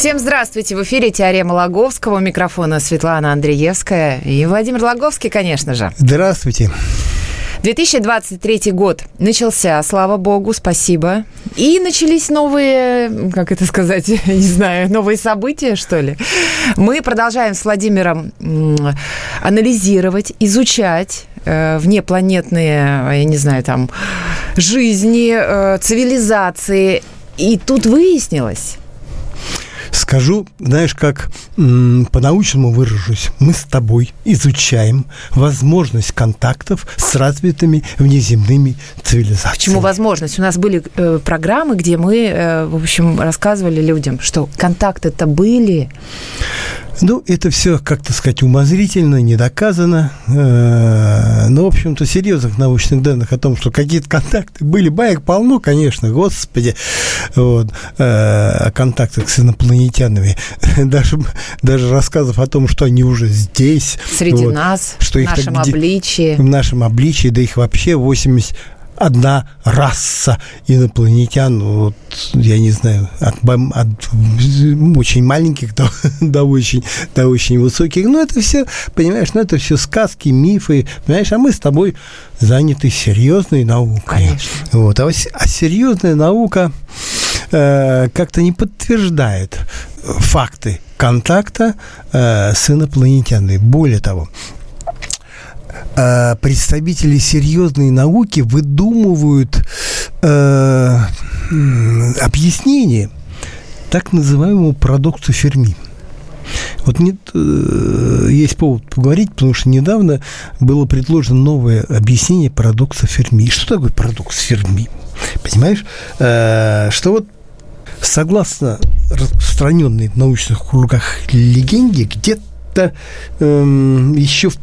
Всем здравствуйте! В эфире «Теорема Логовского». У микрофона Светлана Андреевская и Владимир Логовский, конечно же. Здравствуйте. 2023 год начался, слава богу, спасибо. И начались новые, как это сказать, не знаю, новые события, что ли. Мы продолжаем с Владимиром анализировать, изучать э, внепланетные, я не знаю, там, жизни, э, цивилизации. И тут выяснилось, Скажу, знаешь, как по-научному выражусь, мы с тобой изучаем возможность контактов с развитыми внеземными цивилизациями. Почему возможность? У нас были э, программы, где мы, э, в общем, рассказывали людям, что контакты-то были. Ну, это все, как-то сказать, умозрительно, не доказано. Э, но, в общем-то, серьезных научных данных о том, что какие-то контакты были, баек полно, конечно, господи, вот, э, о контактах с инопланетянами. Даже, даже рассказов о том, что они уже здесь. Среди вот, нас, что в их нашем так, обличии. В нашем обличии, да их вообще 80 одна раса инопланетян, вот, я не знаю, от, от очень маленьких до, до, очень, до очень высоких. Но это все, понимаешь, ну это все сказки, мифы, понимаешь, а мы с тобой заняты серьезной наукой. Конечно. Вот, а, а серьезная наука э, как-то не подтверждает факты контакта э, с инопланетянами. Более того, э, представители серьезной науки выдумывают э, объяснение так называемому парадоксу Ферми. Вот нет, э, есть повод поговорить, потому что недавно было предложено новое объяснение парадокса Ферми. Что такое парадокс Ферми? Понимаешь, э, что вот согласно распространенной в научных кругах легенде, где-то э, еще в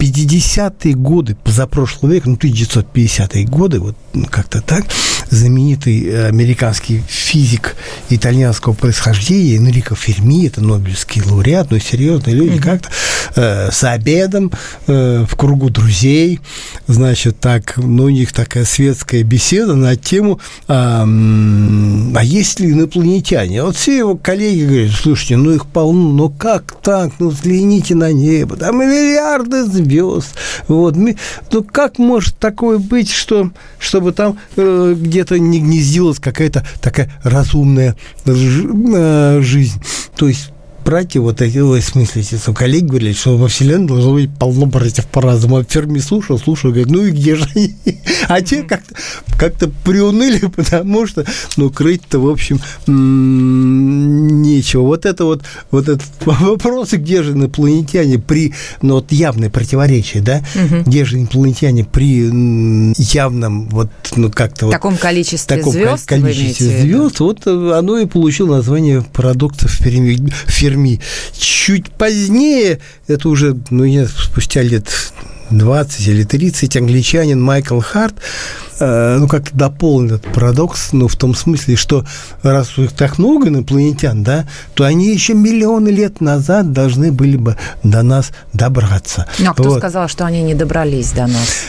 50-е годы позапрошлого века, ну, 1950-е годы, вот ну, как-то так, знаменитый э, американский физик итальянского происхождения Энрико Ферми, это Нобелевский лауреат, но ну, серьезные люди, mm-hmm. как-то э, с обедом э, в кругу друзей, значит, так, ну, у них такая светская беседа на тему, а, а есть ли инопланетяне? Вот все его коллеги говорят, слушайте, ну, их полно, ну, как так? Ну, взгляните на небо, там миллиарды звезд, звезд. Вот. Ну, как может такое быть, что, чтобы там э, где-то не гнездилась какая-то такая разумная э, жизнь? То есть братья, вот эти, сам коллеги говорили, что во Вселенной должно быть полно братьев по-разному. А Ферми слушал, слушал, говорит, ну и где же они? А те как-то как приуныли, потому что, ну, крыть-то, в общем, нечего. Вот это вот, вот этот вопрос, где же инопланетяне при, ну, вот явное противоречие, да, где же инопланетяне при явном, вот, ну, как-то вот... Таком количестве таком звезд, количестве звезд, вот оно и получило название парадоксов Ферми. Перми. Чуть позднее, это уже, ну, я спустя лет 20 или 30, англичанин Майкл Харт, э, ну, как-то дополнил этот парадокс, ну, в том смысле, что раз у них так много инопланетян, да, то они еще миллионы лет назад должны были бы до нас добраться. Ну, а кто вот. сказал, что они не добрались до нас?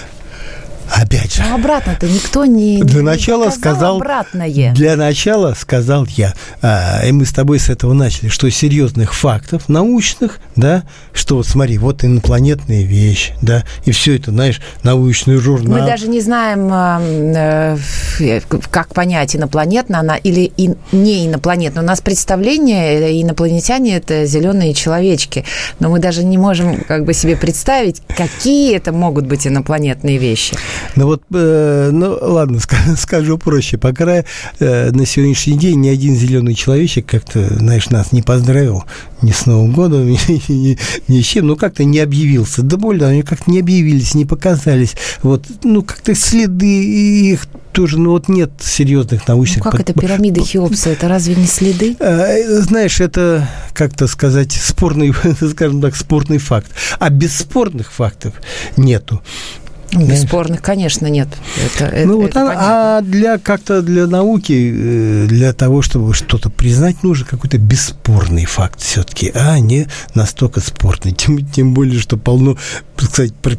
Опять же. Но обратно-то никто не, для начала сказал обратное. Для начала сказал я, а, и мы с тобой с этого начали, что серьезных фактов научных, да, что вот смотри, вот инопланетная вещь, да, и все это, знаешь, научный журнал. Мы даже не знаем, э, э, как понять, инопланетна она или не инопланетна. У нас представление, э, инопланетяне – это зеленые человечки, но мы даже не можем как бы себе представить, какие это могут быть инопланетные вещи. Ну вот, э, ну ладно, скажу проще. Пока э, на сегодняшний день ни один зеленый человечек как-то, знаешь, нас не поздравил ни с Новым годом, ни, ни, ни с чем, ну как-то не объявился. Да более, они как-то не объявились, не показались. Вот, ну как-то следы их тоже, ну вот нет серьезных научных... Ну, как под... это пирамида Хеопса? Это разве не следы? Э, знаешь, это как-то сказать, спорный, скажем так, спорный факт. А бесспорных фактов нету. Бесспорных, конечно, нет. Это, ну, это, вот, это а для как-то для науки, э, для того, чтобы что-то признать, нужен какой-то бесспорный факт все-таки, а не настолько спорный. Тем, тем более, что полно, кстати, про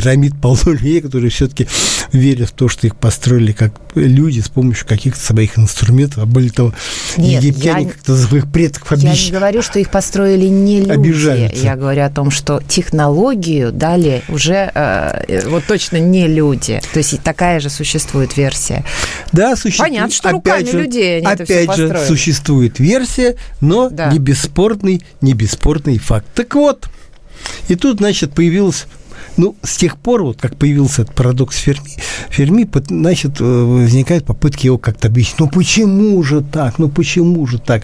пирамид полно людей, которые все-таки верят в то, что их построили как люди с помощью каких-то своих инструментов, а были того Нет, египтяне я, как-то своих предков обещ... Я не говорю, что их построили не люди. Обижаются. Я говорю о том, что технологию дали уже э, вот точно не люди. То есть такая же существует версия. Да, существует. Понятно, что руками же, людей они опять это все же существует версия, но да. не бесспорный, не бесспорный факт. Так вот, и тут, значит, появилась ну, с тех пор, вот как появился этот парадокс Ферми, Ферми значит, э, возникают попытки его как-то объяснить. Ну, почему же так? Ну, почему же так?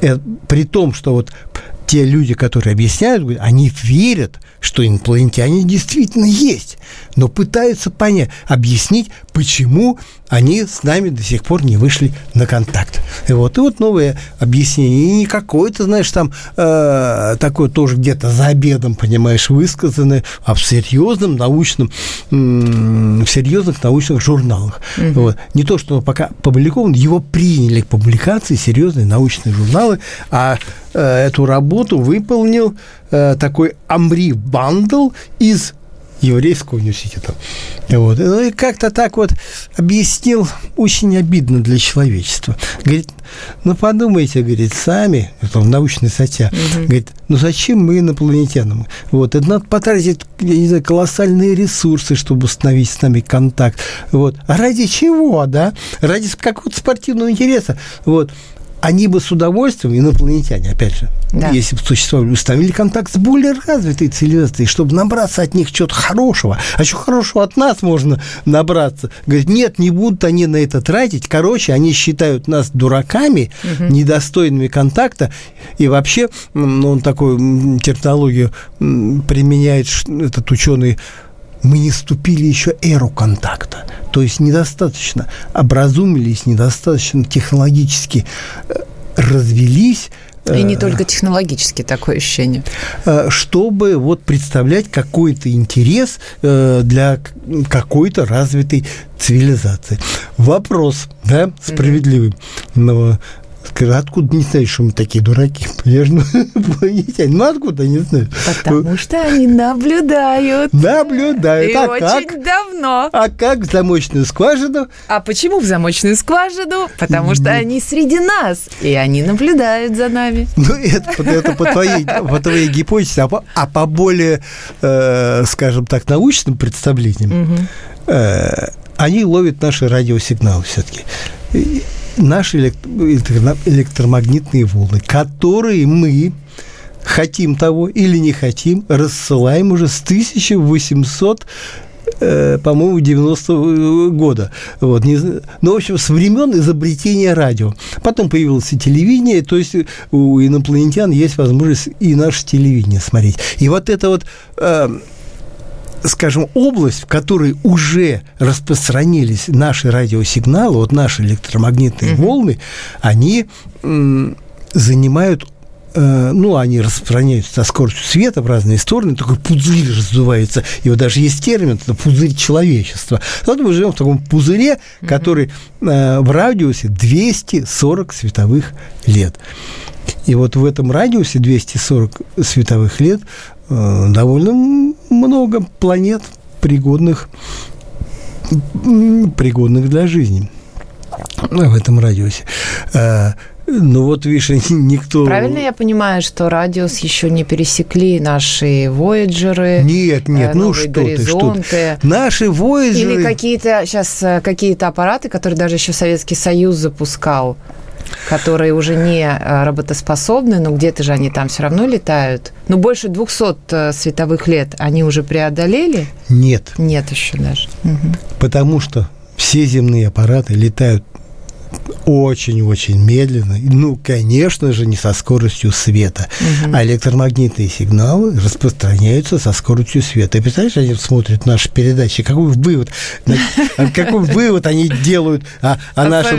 Э, при том, что вот те люди, которые объясняют, они верят, что инопланетяне действительно есть, но пытаются понять, объяснить, почему они с нами до сих пор не вышли на контакт. И вот, и вот новое объяснение. И не какое-то, знаешь, там э, такое тоже где-то за обедом, понимаешь, высказанное, а в серьезном научном, в серьезных научных журналах. Угу. Вот. Не то, что пока опубликовано, его приняли к публикации серьезные научные журналы, а э, эту работу выполнил э, такой Амри Бандл из еврейского университета. Вот. Ну и как-то так вот объяснил, очень обидно для человечества. Говорит, ну подумайте, говорит, сами, это в научной статье, угу. говорит, ну зачем мы инопланетянам? Вот, это надо потратить, я не знаю, колоссальные ресурсы, чтобы установить с нами контакт. Вот. А ради чего, да? Ради какого-то спортивного интереса. Вот они бы с удовольствием, инопланетяне, опять же, да. если бы существовали, установили контакт с более развитой цивилизацией, чтобы набраться от них чего-то хорошего. А что хорошего от нас можно набраться? Говорит, нет, не будут они на это тратить. Короче, они считают нас дураками, угу. недостойными контакта. И вообще, ну, он такую терминологию применяет, этот ученый мы не вступили еще эру контакта. То есть недостаточно образумились, недостаточно технологически э, развелись, и не э, только технологически такое ощущение. Э, чтобы вот представлять какой-то интерес для какой-то развитой цивилизации. Вопрос, да, справедливый. Но Скажи, откуда не знаешь, что мы такие дураки? Же инопланетяне. Ну, откуда, не знаю. Потому что они наблюдают. Наблюдают. И а очень как? давно. А как в замочную скважину? А почему в замочную скважину? Потому что они среди нас, и они наблюдают за нами. Ну, это, это по, твоей, по твоей гипотезе, а по, а по более, э, скажем так, научным представлениям, угу. э, они ловят наши радиосигналы все-таки наши электромагнитные волны, которые мы хотим того или не хотим, рассылаем уже с 1800 э, по-моему, 90 года. Вот. Ну, в общем, с времен изобретения радио. Потом появилось и телевидение, то есть у инопланетян есть возможность и наше телевидение смотреть. И вот это вот э, скажем, область, в которой уже распространились наши радиосигналы, вот наши электромагнитные угу. волны, они занимают э, ну, они распространяются со скоростью света в разные стороны, такой пузырь раздувается. И вот даже есть термин, это пузырь человечества. Вот мы живем в таком пузыре, который э, в радиусе 240 световых лет. И вот в этом радиусе 240 световых лет Э, довольно много планет, пригодных, пригодных для жизни в этом радиусе. Э, ну вот, видишь, никто... Правильно я понимаю, что радиус еще не пересекли наши Voyager? Нет, нет, э, ну что ты, что ты. Наши Voyager... Или какие-то сейчас какие-то аппараты, которые даже еще Советский Союз запускал которые уже не э, работоспособны, но где-то же они там все равно летают. Но ну, больше 200 э, световых лет они уже преодолели? Нет. Нет еще даже. Угу. Потому что все земные аппараты летают очень-очень медленно. Ну, конечно же, не со скоростью света. Угу. А электромагнитные сигналы распространяются со скоростью света. И представляешь, они смотрят наши передачи, какой вывод, какой вывод они делают о, о нашем,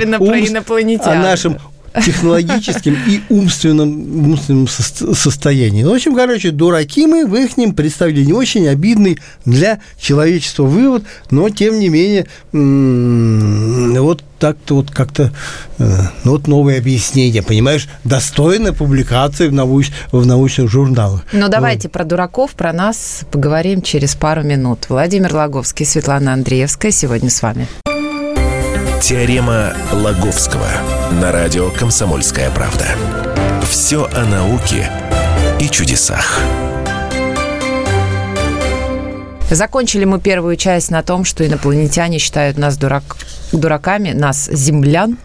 про о нашем технологическом и умственном, умственном состоянии. Ну, в общем, короче, дураки мы в их представлении. Очень обидный для человечества вывод, но, тем не менее, вот так-то вот как-то, э, ну вот новое объяснение, понимаешь, достойно публикации в, науч, в научных журналах. Ну давайте вот. про дураков, про нас поговорим через пару минут. Владимир Логовский, Светлана Андреевская сегодня с вами. Теорема Лаговского на радио «Комсомольская правда». Все о науке и чудесах. Закончили мы первую часть на том, что инопланетяне считают нас дурак, дураками, нас, землян.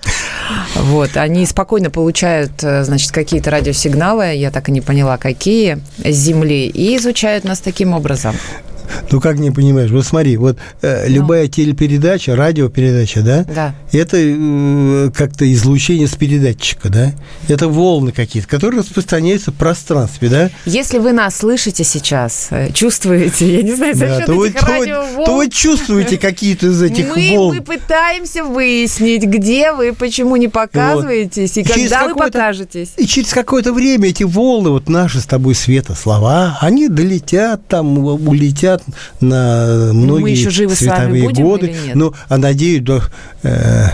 Вот, они спокойно получают, э, значит, какие-то радиосигналы, я так и не поняла, какие, с Земли, и изучают нас таким образом. Ну, как не понимаешь? Вот смотри, вот э, ну. любая телепередача, радиопередача, да? Да. Это э, как-то излучение с передатчика, да? Это волны какие-то, которые распространяются в пространстве, да? Если вы нас слышите сейчас, э, чувствуете, я не знаю, за да, то вы, радиоволн... То вы чувствуете какие-то из этих мы, волн. Мы пытаемся выяснить, где вы, почему не показываетесь, вот. и, и когда вы покажетесь. И через какое-то время эти волны, вот наши с тобой, Света, слова, они долетят там, улетят на многие Мы еще живы световые вами годы. Ну, а надеюсь, до, э,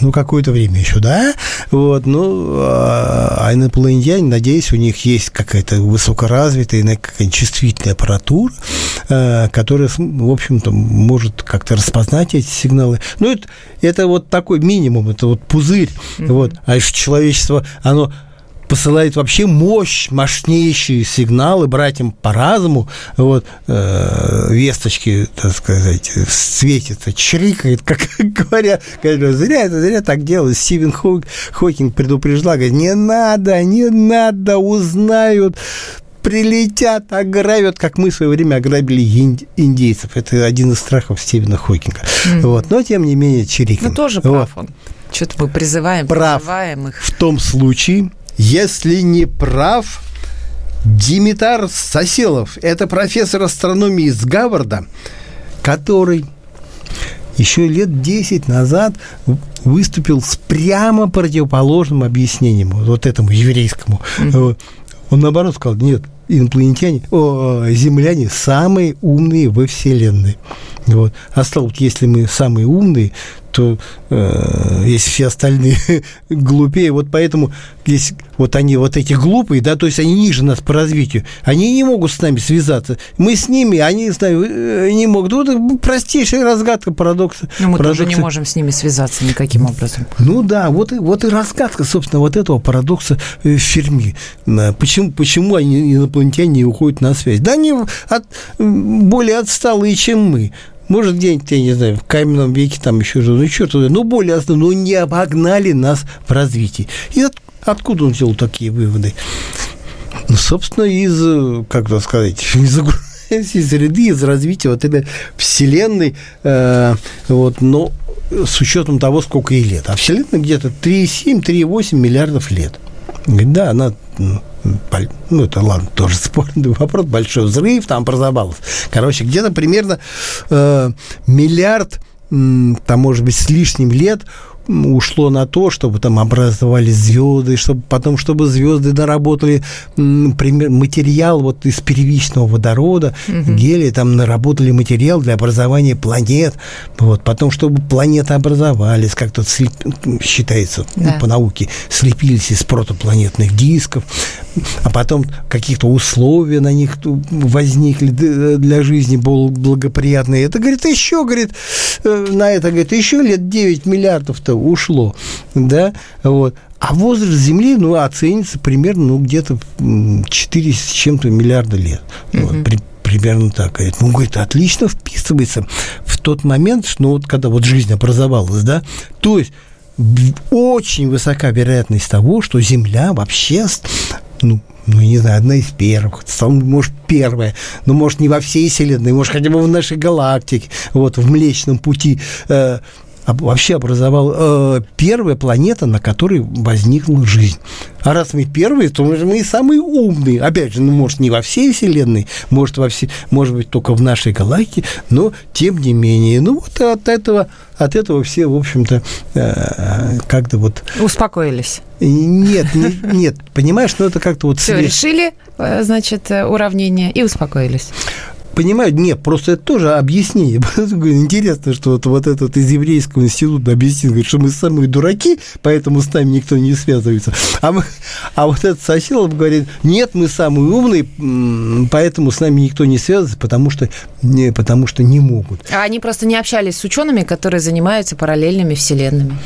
ну, какое-то время еще, да, вот, ну, а, а инопланетяне, надеюсь, у них есть какая-то высокоразвитая, какая-то чувствительная аппаратура, э, которая, в общем-то, может как-то распознать эти сигналы. Ну, это, это вот такой минимум, это вот пузырь, mm-hmm. вот, а еще человечество, оно посылает вообще мощь, мощнейшие сигналы братьям по разуму, вот, э, весточки, так сказать, светится, чрикает, как говорят, говорят, зря это, зря так делают. Стивен Хок, Хокинг предупреждал, говорит, не надо, не надо, узнают, прилетят, ограбят, как мы в свое время ограбили индейцев. Это один из страхов Стивена Хокинга. Mm-hmm. Вот. Но, тем не менее, чирикин. Ну, тоже прав вот. он. Что-то мы призываем, прав призываем их. в том случае, если не прав, Димитар Соселов, это профессор астрономии из Гаварда, который еще лет 10 назад выступил с прямо противоположным объяснением вот этому еврейскому. Mm-hmm. Он наоборот сказал, нет, инопланетяне, о, земляне самые умные во Вселенной. Вот. А стал, если мы самые умные, то э, если все остальные глупее, вот поэтому есть вот они вот эти глупые, да, то есть они ниже нас по развитию, они не могут с нами связаться. Мы с ними, они с нами э, не могут. Вот простейшая разгадка парадокса. Но мы парадокса. тоже не можем с ними связаться никаким образом. Ну да, вот, вот и разгадка, собственно, вот этого парадокса э, Ферми. Почему, почему они инопланетяне не уходят на связь? Да они от, более отсталые, чем мы. Может, где-нибудь, я не знаю, в каменном веке там еще что-то, ну, что ну, более основное, но не обогнали нас в развитии. И от, откуда он сделал такие выводы? Ну, собственно, из, как это сказать, из из среды, из развития вот этой вселенной, э, вот, но с учетом того, сколько ей лет. А вселенная где-то 3,7-3,8 миллиардов лет. Да, она ну, это ладно, тоже спорный вопрос, большой взрыв, там образовался. Короче, где-то примерно э, миллиард, там, может быть, с лишним лет ушло на то, чтобы там образовались звезды, чтобы потом, чтобы звезды доработали например, материал вот из первичного водорода, угу. гелия, там наработали материал для образования планет, вот, потом, чтобы планеты образовались, как-то слеп... считается да. ну, по науке, слепились из протопланетных дисков, а потом каких-то условия на них возникли для жизни благоприятные. Это, говорит, еще, говорит, э, на это, говорит, еще лет 9 миллиардов-то ушло, да, вот. А возраст Земли, ну, оценится примерно, ну, где-то 4 с чем-то миллиарда лет. Угу. Вот, при, примерно так. Говорит, ну, говорит, отлично вписывается в тот момент, ну, вот когда вот жизнь образовалась, да, то есть очень высока вероятность того, что Земля вообще, ну, ну, не знаю, одна из первых, может, первая, но, может, не во всей Вселенной, может, хотя бы в нашей галактике, вот, в Млечном Пути, э, вообще образовал э, первая планета, на которой возникла жизнь. А раз мы первые, то мы и самые умные. Опять же, ну, может, не во всей Вселенной, может, во все, может быть, только в нашей галактике, но тем не менее. Ну, вот от этого, от этого все, в общем-то, э, как-то вот... Успокоились. Нет, не, нет, понимаешь, ну это как-то вот... Все, решили, э, значит, э, уравнение и успокоились понимаю, нет, просто это тоже объяснение. Интересно, что вот, вот этот из еврейского института объяснил, говорит, что мы самые дураки, поэтому с нами никто не связывается. А, мы, а вот этот Сосилов говорит, нет, мы самые умные, поэтому с нами никто не связывается, потому что, не, потому что не могут. А они просто не общались с учеными, которые занимаются параллельными вселенными.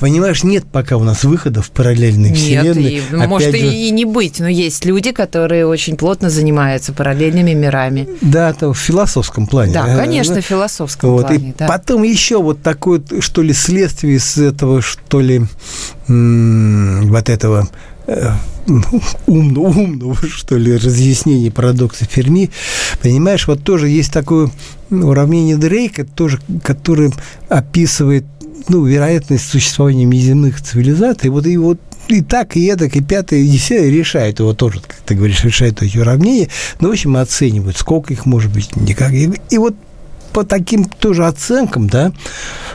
Понимаешь, нет пока у нас выхода в параллельные вселенные. Нет, и, ну, может же... и не быть, но есть люди, которые очень плотно занимаются параллельными мирами. Да, это в философском плане. Да, конечно, в философском вот, плане. И да. потом еще вот такое, что ли, следствие из этого, что ли, вот этого э, умного, умного, что ли, разъяснения парадокса Ферми. Понимаешь, вот тоже есть такое уравнение Дрейка, тоже, которое описывает ну, вероятность существования неземных цивилизаций, вот и вот и так, и это, и пятое, и десятое решают его тоже, как ты говоришь, решают эти уравнения, но, в общем, оценивают, сколько их может быть, никак. И, и вот по таким тоже оценкам, да,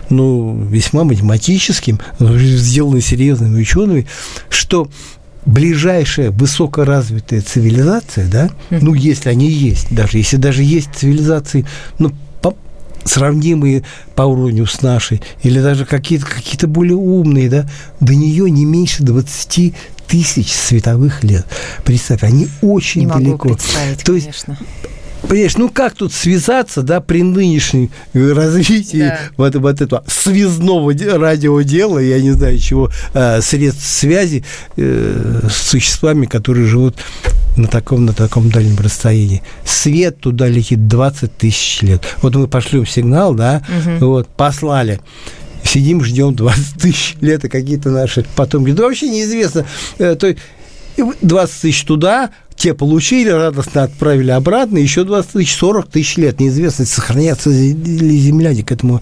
ну, весьма математическим, сделанным серьезными учеными, что ближайшая высокоразвитая цивилизация, да, ну, если они есть, даже если даже есть цивилизации, ну, сравнимые по уровню с нашей, или даже какие-то какие более умные, да, до нее не меньше 20 тысяч световых лет. Представь, они очень не далеко. Могу представить, То есть, конечно. Понимаешь, ну как тут связаться, да, при нынешнем развитии да. вот, вот этого связного радиодела, я не знаю чего, э, средств связи э, с существами, которые живут на таком, на таком дальнем расстоянии. Свет туда летит 20 тысяч лет. Вот мы пошлем сигнал, да, угу. вот, послали сидим, ждем 20 тысяч лет, и какие-то наши потомки. Да вообще неизвестно. Э, то есть 20 тысяч туда, те получили, радостно отправили обратно, еще 20 тысяч, 40 тысяч лет. Неизвестно, сохранятся ли земляне к этому,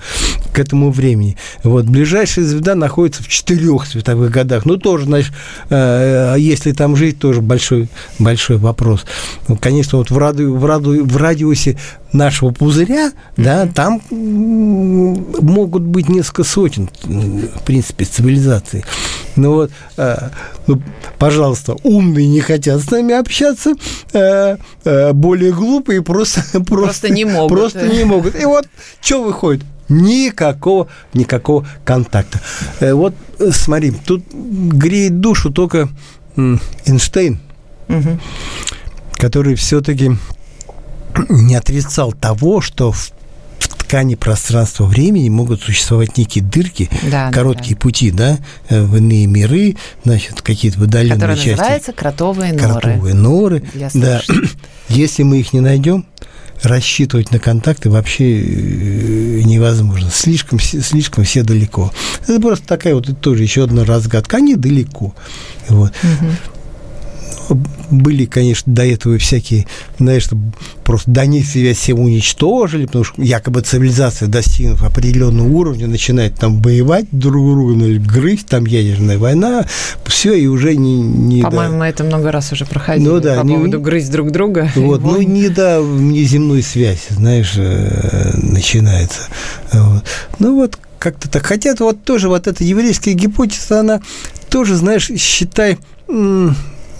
к этому времени. Вот. Ближайшая звезда находится в четырех световых годах. Ну, тоже, значит, э, если там жить, тоже большой, большой вопрос. Ну, конечно, вот в, ради, в, ради, в радиусе нашего пузыря, mm-hmm. да, там могут быть несколько сотен, в принципе, цивилизаций. Ну вот, э, ну, пожалуйста, умные не хотят с нами общаться, э, э, более глупые просто, просто, просто не могут. Просто не могут. И вот что выходит? Никакого, никакого контакта. Э, вот смотри, тут греет душу только Эйнштейн, угу. который все-таки не отрицал того, что в ткани пространства-времени могут существовать некие дырки, да, короткие да, да. пути, да, э, в иные миры, значит, какие-то выдаленные Которые части. называются кротовые норы. Кротовые норы, да. Если мы их не найдем, рассчитывать на контакты вообще э, невозможно. Слишком, слишком все далеко. Это просто такая вот тоже еще одна разгадка. Они далеко. Вот. Угу были, конечно, до этого всякие, знаешь, просто Донец себя все уничтожили, потому что якобы цивилизация, достигнув определенного уровня, начинает там воевать друг друга, ну, грызть, там ядерная война, все, и уже не... не По-моему, да. мы это много раз уже проходили ну, да, по не, поводу грызть друг друга. Вот, ну, не да, внеземной связи, знаешь, э, начинается. Вот. Ну, вот как-то так. Хотя вот тоже вот эта еврейская гипотеза, она тоже, знаешь, считай,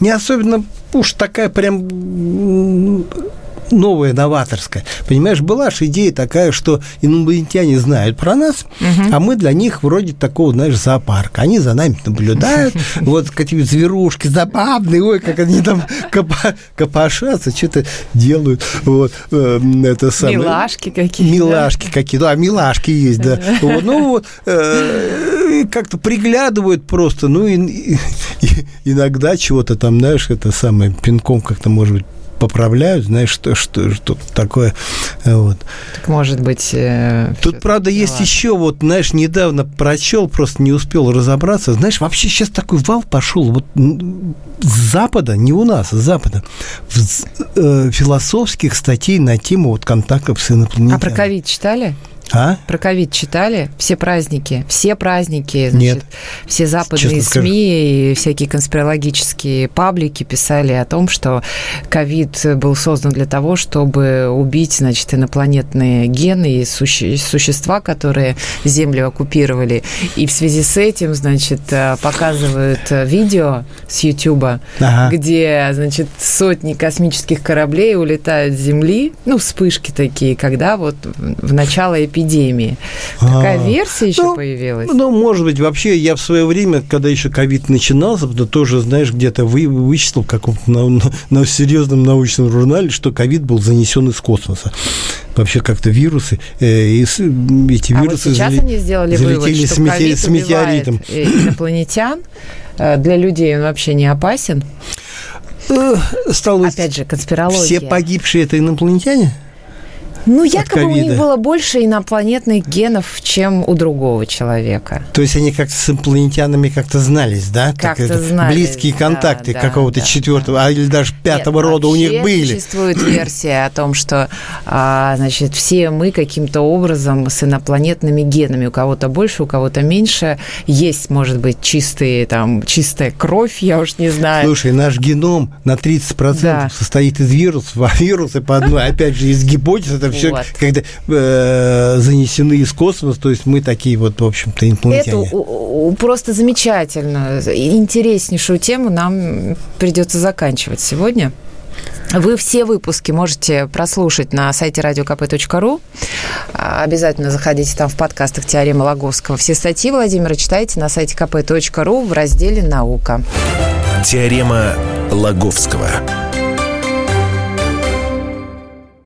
не особенно уж такая прям новая, новаторская. Понимаешь, была же идея такая, что инопланетяне знают про нас, угу. а мы для них вроде такого, знаешь, зоопарка. Они за нами наблюдают, вот какие-то зверушки забавные, ой, как они там копошатся, что-то делают. Вот, эм, это самое. Милашки какие Милашки какие да, милашки есть, да. Вот, ну вот, э, как-то приглядывают просто, ну, и, иногда чего-то там, знаешь, это самое, пинком как-то, может быть, поправляют, знаешь, что, что, что такое. Вот. Так может быть... Э, Тут, правда, есть ладно. еще, вот, знаешь, недавно прочел, просто не успел разобраться. Знаешь, вообще сейчас такой вал пошел вот с Запада, не у нас, с Запада, в, э, философских статей на тему вот контактов с инопланетянами. А про ковид читали? А? Про ковид читали? Все праздники, все праздники, значит, Нет. все западные Честно скажу. СМИ и всякие конспирологические паблики писали о том, что ковид был создан для того, чтобы убить, значит, инопланетные гены и суще- существа, которые Землю оккупировали. И в связи с этим, значит, э, показывают э, видео с Ютуба, Ага. где, значит, сотни космических кораблей улетают с Земли, ну, вспышки такие, когда вот в в начало эпидемии. Такая А. версия еще Ну, появилась. Ну, может быть, вообще я в свое время, когда еще ковид начинался, то тоже, знаешь, где-то вы, вычислил в каком-то на, на- на серьезном научном журнале, что ковид был занесен из космоса. Вообще как-то вирусы, э, и с- эти а вот вирусы сейчас зали- они сделали вывод, залетели что с, мете- с метеоритом. э, инопланетян. Э, Для людей он вообще не опасен. Э, Стало Опять же, конспирология. все погибшие это инопланетяне? Ну, якобы у них было больше инопланетных генов, чем у другого человека. То есть они как-то с инопланетянами как-то знались, да? Как Как-то это, знались, Близкие да, контакты да, какого-то да, четвертого, а или даже пятого Нет, рода у них были. Существует версия о том, что а, значит, все мы каким-то образом с инопланетными генами. У кого-то больше, у кого-то меньше. Есть, может быть, чистые, там, чистая кровь, я уж не знаю. Слушай, наш геном на 30% Да. состоит из вирусов, а вирусы по одной, опять же, из гипотез, это все, Вот. когда э, занесены из космоса, то есть мы такие вот, в общем-то, инопланетяне. у- просто замечательную, интереснейшую тему нам придется заканчивать сегодня. Вы все выпуски можете прослушать на сайте radiokp.ru. А, Обязательно заходите там в подкастах «Теорема Логовского». Все статьи Владимира читайте на сайте kp.ru в разделе «Наука». Теорема Лаговского.